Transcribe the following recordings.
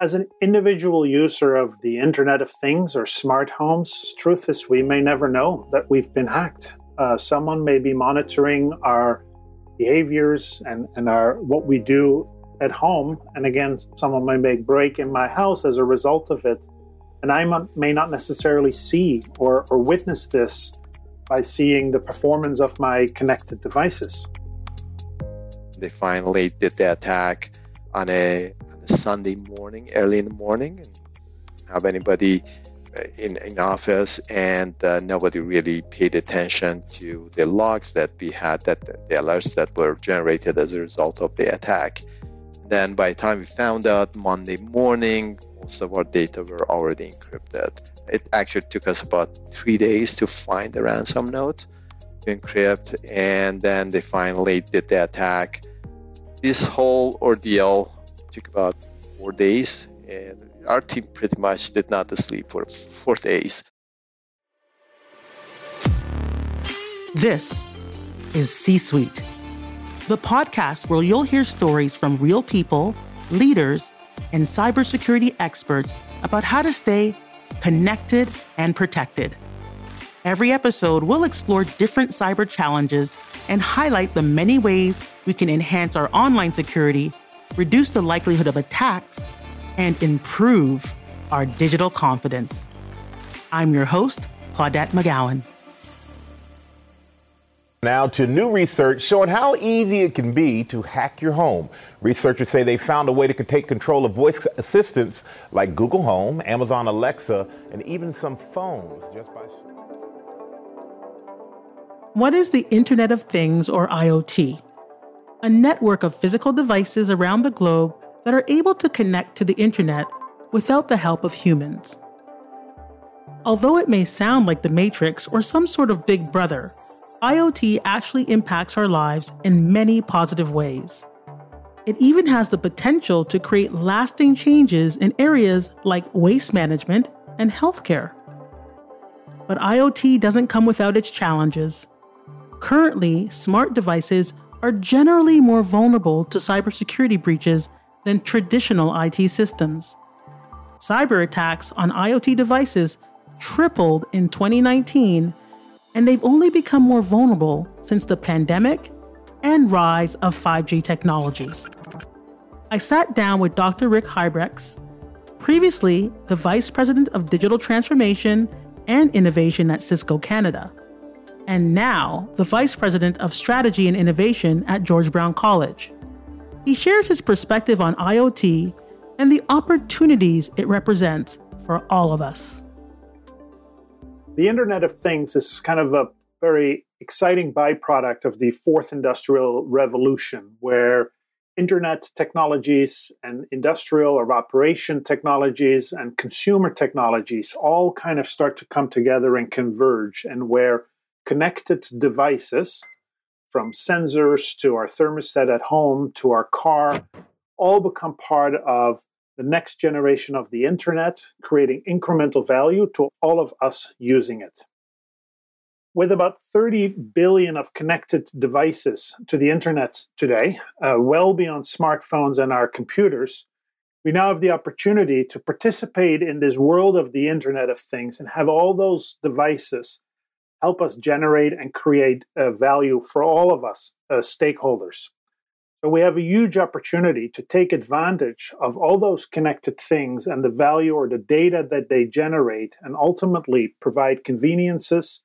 As an individual user of the Internet of Things or smart homes, truth is we may never know that we've been hacked. Uh, someone may be monitoring our behaviors and, and our what we do at home. And again, someone may make break in my house as a result of it. And I may not necessarily see or, or witness this by seeing the performance of my connected devices. They finally did the attack on a Sunday morning, early in the morning, and have anybody uh, in in office, and uh, nobody really paid attention to the logs that we had, that the alerts that were generated as a result of the attack. Then, by the time we found out Monday morning, most of our data were already encrypted. It actually took us about three days to find the ransom note to encrypt, and then they finally did the attack. This whole ordeal took about four days, and our team pretty much did not sleep for four days. This is C Suite, the podcast where you'll hear stories from real people, leaders, and cybersecurity experts about how to stay connected and protected. Every episode we'll explore different cyber challenges and highlight the many ways we can enhance our online security reduce the likelihood of attacks, and improve our digital confidence. I'm your host, Claudette McGowan. Now to new research showing how easy it can be to hack your home. Researchers say they found a way to take control of voice assistants like Google Home, Amazon Alexa, and even some phones just by. What is the Internet of Things or IoT? A network of physical devices around the globe that are able to connect to the internet without the help of humans. Although it may sound like the Matrix or some sort of big brother, IoT actually impacts our lives in many positive ways. It even has the potential to create lasting changes in areas like waste management and healthcare. But IoT doesn't come without its challenges. Currently, smart devices are generally more vulnerable to cybersecurity breaches than traditional IT systems. Cyber attacks on IoT devices tripled in 2019, and they've only become more vulnerable since the pandemic and rise of 5G technology. I sat down with Dr. Rick Huijbregts, previously the Vice President of Digital Transformation and Innovation at Cisco Canada and now the Vice President of Strategy and Innovation at George Brown College. He shares his perspective on IoT and the opportunities it represents for all of us. The Internet of Things is kind of a very exciting byproduct of the fourth industrial revolution, where internet technologies and industrial or operation technologies and consumer technologies all kind of start to come together and converge, and where connected devices, from sensors to our thermostat at home to our car, all become part of the next generation of the internet, creating incremental value to all of us using it. With about 30 billion of connected devices to the internet today, uh, well beyond smartphones and our computers, we now have the opportunity to participate in this world of the Internet of Things and have all those devices help us generate and create uh, value for all of us uh, stakeholders. So we have a huge opportunity to take advantage of all those connected things and the value or the data that they generate and ultimately provide conveniences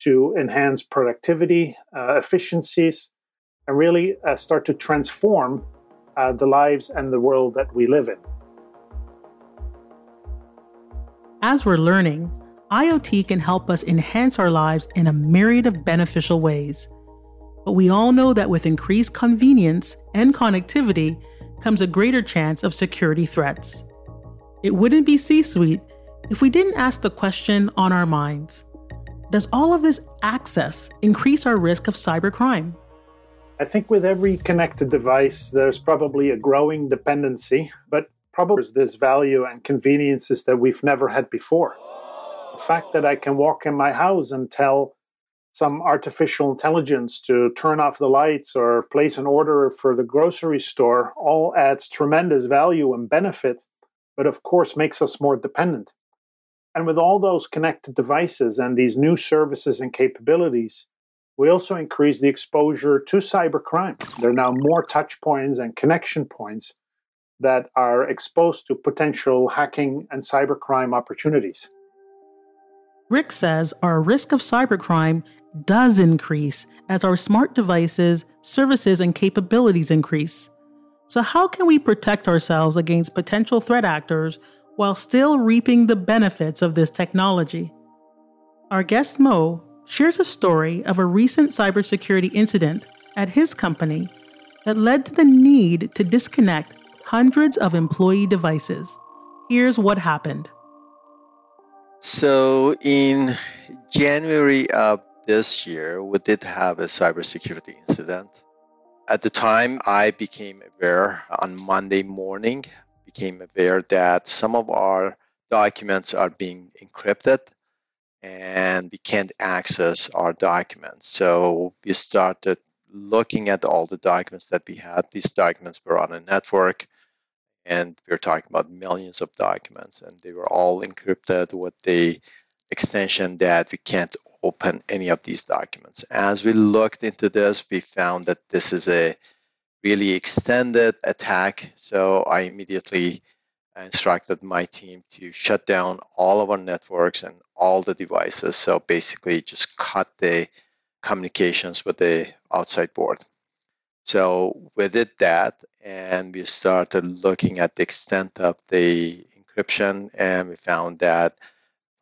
to enhance productivity, uh, efficiencies, and really uh, start to transform uh, the lives and the world that we live in. As we're learning, IoT can help us enhance our lives in a myriad of beneficial ways. But we all know that with increased convenience and connectivity comes a greater chance of security threats. It wouldn't be C Suite if we didn't ask the question on our minds Does all of this access increase our risk of cybercrime? I think with every connected device, there's probably a growing dependency, but probably there's value and conveniences that we've never had before. The fact that I can walk in my house and tell some artificial intelligence to turn off the lights or place an order for the grocery store all adds tremendous value and benefit, but of course makes us more dependent. And with all those connected devices and these new services and capabilities, we also increase the exposure to cybercrime. There are now more touch points and connection points that are exposed to potential hacking and cybercrime opportunities. Rick says our risk of cybercrime does increase as our smart devices, services, and capabilities increase. So, how can we protect ourselves against potential threat actors while still reaping the benefits of this technology? Our guest Mo shares a story of a recent cybersecurity incident at his company that led to the need to disconnect hundreds of employee devices. Here's what happened. So, in January of this year, we did have a cybersecurity incident. At the time, I became aware on Monday morning, became aware that some of our documents are being encrypted and we can't access our documents. So we started looking at all the documents that we had. These documents were on a network, and we are talking about millions of documents, and they were all encrypted with the extension that we can't open any of these documents. As we looked into this, we found that this is a really extended attack. So I immediately instructed my team to shut down all of our networks and all the devices. So basically, just cut the communications with the outside board. So we did that, and we started looking at the extent of the encryption, and we found that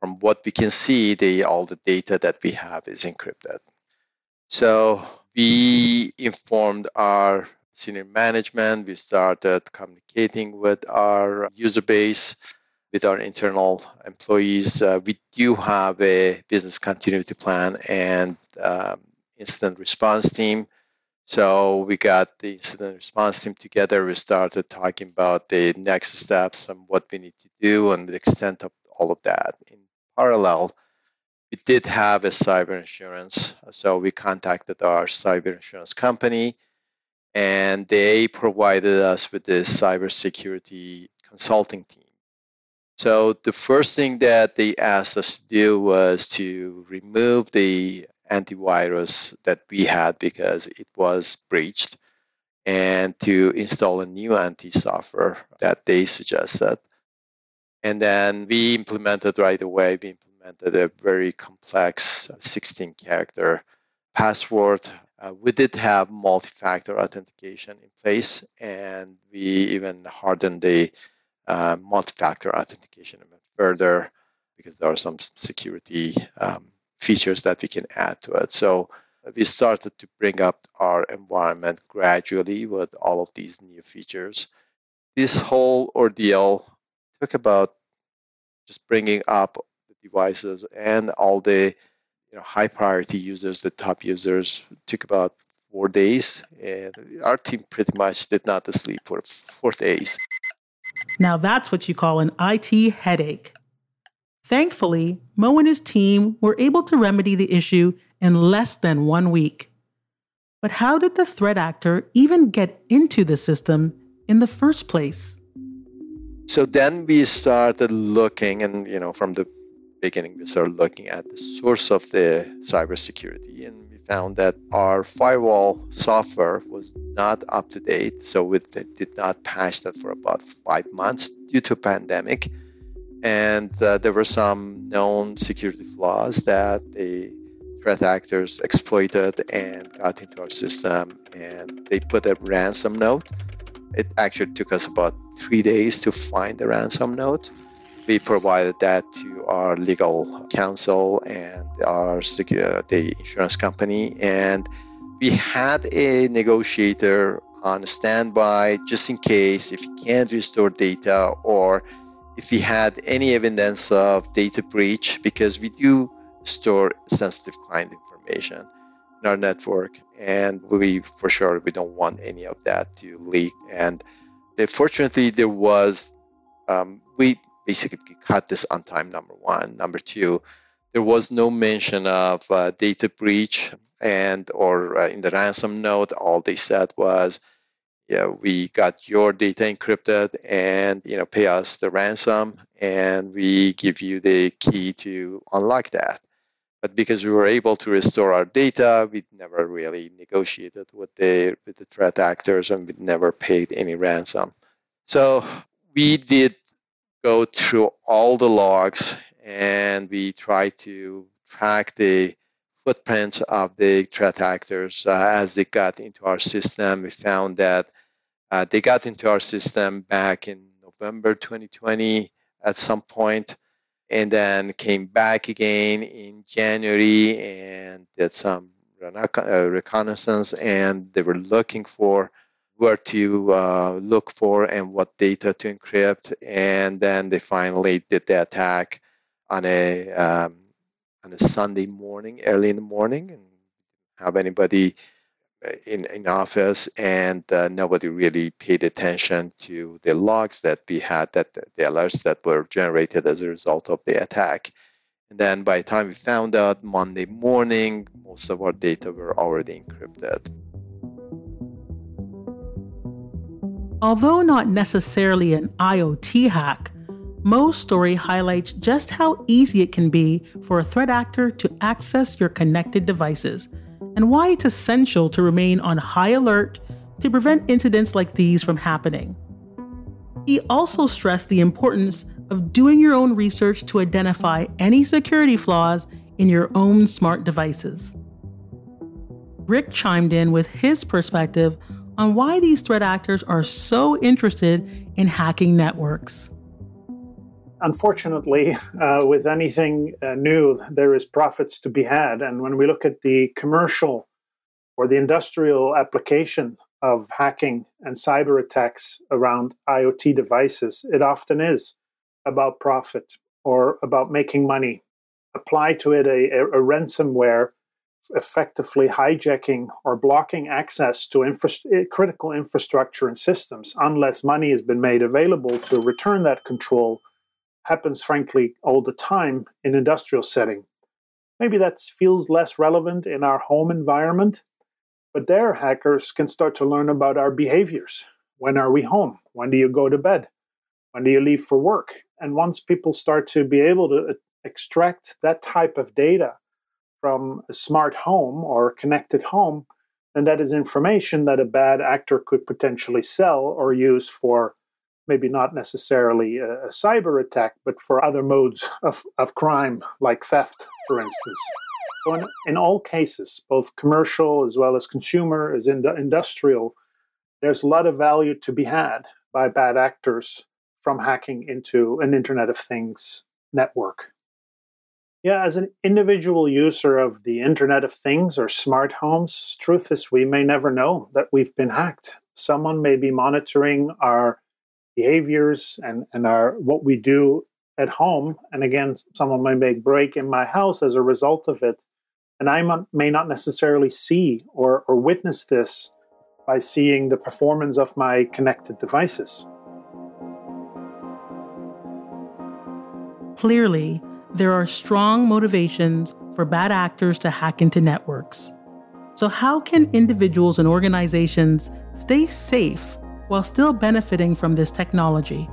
from what we can see, the all the data that we have is encrypted. So we informed our senior management. We started communicating with our user base, with our internal employees. Uh, we do have a business continuity plan and um, incident response team. So we got the incident response team together. We started talking about the next steps and what we need to do and the extent of all of that. In parallel, we did have a cyber insurance. So we contacted our cyber insurance company and they provided us with this cybersecurity consulting team. So the first thing that they asked us to do was to remove the antivirus that we had because it was breached and to install a new anti software that they suggested. And then we implemented right away, we implemented a very complex 16 character password uh, we did have multi-factor authentication in place, and we even hardened the uh, multi-factor authentication even further because there are some security um, features that we can add to it. So we started to bring up our environment gradually with all of these new features. This whole ordeal took about just bringing up the devices and all the you know high priority users, the top users, took about four days, and our team pretty much did not sleep for four days. Now that's what you call an IT headache. Thankfully, Mo and his team were able to remedy the issue in less than one week. But how did the threat actor even get into the system in the first place? So then we started looking, and you know, from the beginning, we started looking at the source of the cybersecurity, and we found that our firewall software was not up to date. So we did not patch that for about five months due to pandemic, and uh, there were some known security flaws that the threat actors exploited and got into our system, and they put a ransom note. It actually took us about three days to find the ransom note we provided that to our legal counsel and our the insurance company, and we had a negotiator on standby just in case if he can't restore data or if he had any evidence of data breach because we do store sensitive client information in our network and we for sure we don't want any of that to leak. And fortunately there was um, we basically cut this on time number one. Number two there was no mention of uh, data breach and or uh, in the ransom note. All they said was yeah we got your data encrypted and you know pay us the ransom and we give you the key to unlock that but because we were able to restore our data we never really negotiated with the with the threat actors and we never paid any ransom so we did go through all the logs and we tried to track the footprints of the threat actors uh, as they got into our system. We found that uh, they got into our system back in November 2020 at some point, and then came back again in January and did some uh, reconnaissance, and they were looking for where to uh, look for and what data to encrypt, and then they finally did the attack on a um, on a Sunday morning, early in the morning, and have anybody in in office, and uh, nobody really paid attention to the logs that we had, that the alerts that were generated as a result of the attack. And then by the time we found out Monday morning, most of our data were already encrypted. Although not necessarily an IoT hack, Mo's story highlights just how easy it can be for a threat actor to access your connected devices and why it's essential to remain on high alert to prevent incidents like these from happening. He also stressed the importance of doing your own research to identify any security flaws in your own smart devices. Rick chimed in with his perspective on why these threat actors are so interested in hacking networks unfortunately, uh, with anything uh, new, there is profits to be had. And when we look at the commercial or the industrial application of hacking and cyber attacks around IoT devices, it often is about profit or about making money. Apply to it a, a, a ransomware effectively hijacking or blocking access to infra- critical infrastructure and systems unless money has been made available to return that control happens frankly all the time in industrial setting. Maybe that feels less relevant in our home environment, but there hackers can start to learn about our behaviors. When are we home? When do you go to bed? When do you leave for work? And once people start to be able to uh, extract that type of data from a smart home or connected home, then that is information that a bad actor could potentially sell or use for maybe not necessarily a, a cyber attack, but for other modes of, of crime, like theft, for instance. So in, in all cases, both commercial as well as consumer, as in industrial, there's a lot of value to be had by bad actors from hacking into an Internet of Things network. Yeah, as an individual user of the Internet of Things or smart homes, truth is we may never know that we've been hacked. Someone may be monitoring our behaviors and, and our what we do at home. And again, someone may make break in my house as a result of it. And I may not necessarily see or, or witness this by seeing the performance of my connected devices. Clearly, there are strong motivations for bad actors to hack into networks. So, how can individuals and organizations stay safe while still benefiting from this technology.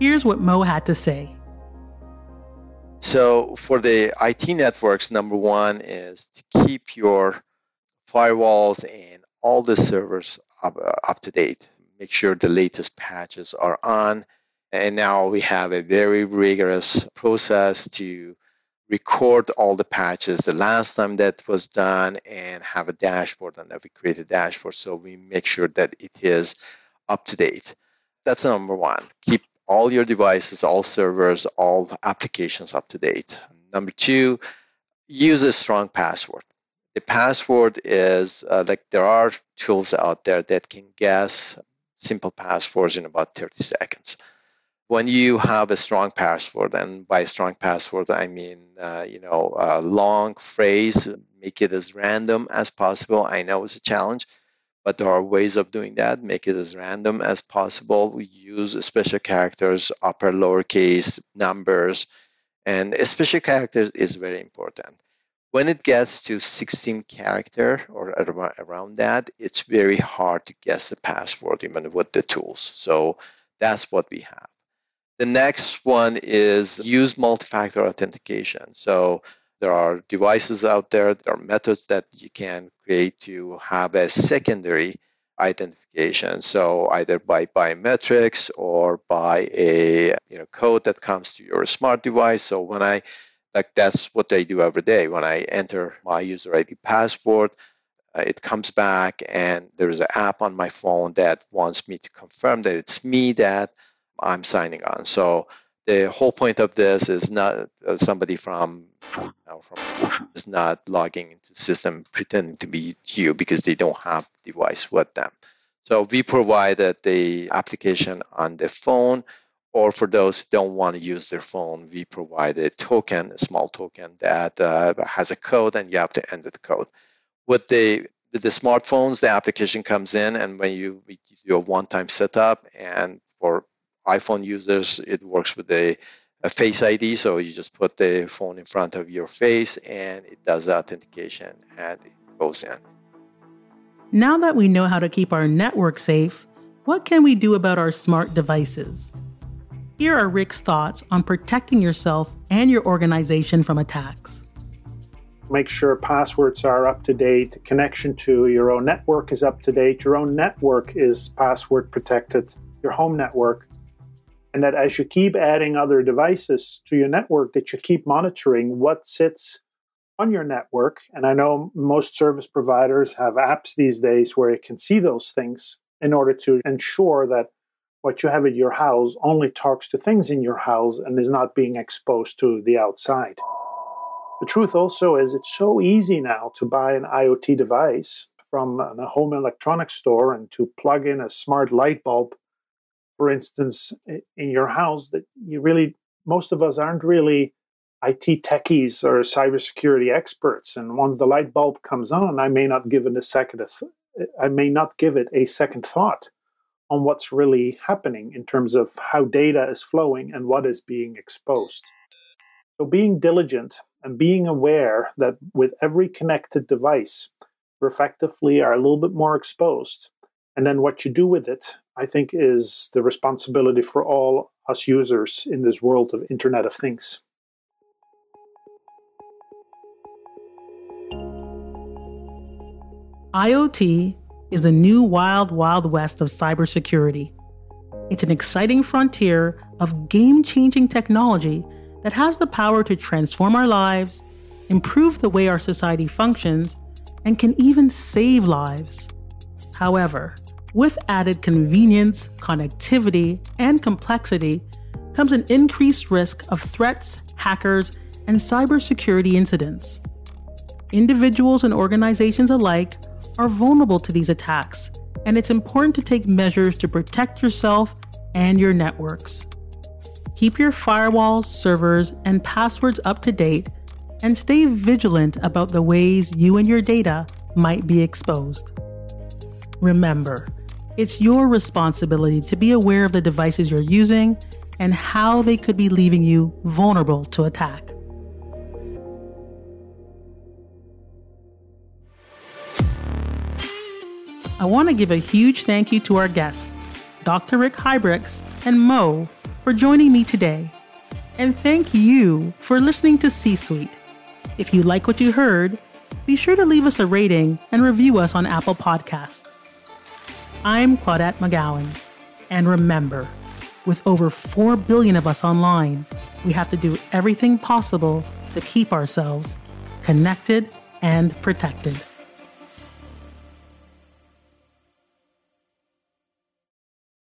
Here's what Mo had to say. So, for the IT networks, number one is to keep your firewalls and all the servers up, uh, up to date. Make sure the latest patches are on. And now we have a very rigorous process to record all the patches the last time that was done and have a dashboard and we create a dashboard. So we make sure that it is up to date. That's number one. Keep all your devices all servers all applications up to date. Number two use a strong password. The password is uh, like there are tools out there that can guess simple passwords in about 30 seconds when you have a strong password, and by strong password I mean uh, you know a long phrase, make it as random as possible. I know it's a challenge, but there are ways of doing that. Make it as random as possible. Use special characters, upper, lowercase numbers, And special characters is very important. When it gets to 16 character or around that, it's very hard to guess the password even with the tools. So that's what we have. The next one is use multi-factor authentication. So there are devices out there, there are methods that you can create to have a secondary identification. So either by biometrics or by a you know code that comes to your smart device. So when I like that's what I do every day. When I enter my user ID password, uh, it comes back and there's an app on my phone that wants me to confirm that it's me that I'm signing on. So the whole point of this is not uh, somebody from you know, from is not logging into the system pretending to be you because they don't have device with them. So we provided the application on the phone, or for those who don't want to use their phone, we provide a token, a small token that uh, has a code, and you have to enter the code. With the with the smartphones, the application comes in, and when you, you do a one-time setup, and for iPhone users, it works with a, a, Face ID. So you just put the phone in front of your face and it does the authentication and it goes in. Now that we know how to keep our network safe, what can we do about our smart devices? Here are Rick's thoughts on protecting yourself and your organization from attacks. Make sure passwords are up to date, connection to your own network is up to date, your own network is password protected, your home network and that as you keep adding other devices to your network that you keep monitoring what sits on your network. And i know most service providers have apps these days where you can see those things in order to ensure that what you have at your house only talks to things in your house and is not being exposed to the outside. The truth also is it's so easy now to buy an iot device from a home electronics store and to plug in a smart light bulb for instance, in your house that you really, most of us aren't really IT techies or cybersecurity experts. And once the light bulb comes on, I may not give it a second, I may not give it a second thought on what's really happening in terms of how data is flowing and what is being exposed. So being diligent and being aware that with every connected device, we effectively are a little bit more exposed. And then what you do with it I think, is the responsibility for all us users in this world of Internet of Things. IoT is a new wild, wild west of cybersecurity. It's an exciting frontier of game changing technology that has the power to transform our lives, improve the way our society functions, and can even save lives. However, with added convenience, connectivity, and complexity comes an increased risk of threats, hackers, and cybersecurity incidents. Individuals and organizations alike are vulnerable to these attacks, and it's important to take measures to protect yourself and your networks. Keep your firewalls, servers, and passwords up to date, and stay vigilant about the ways you and your data might be exposed. Remember, it's your responsibility to be aware of the devices you're using and how they could be leaving you vulnerable to attack. I want to give a huge thank you to our guests, Dr. Rick Huijbregts and Mo, for joining me today. And thank you for listening to C Suite. If you like what you heard, be sure to leave us a rating and review us on Apple Podcasts. I'm Claudette McGowan. And remember, with over 4 billion of us online, we have to do everything possible to keep ourselves connected and protected.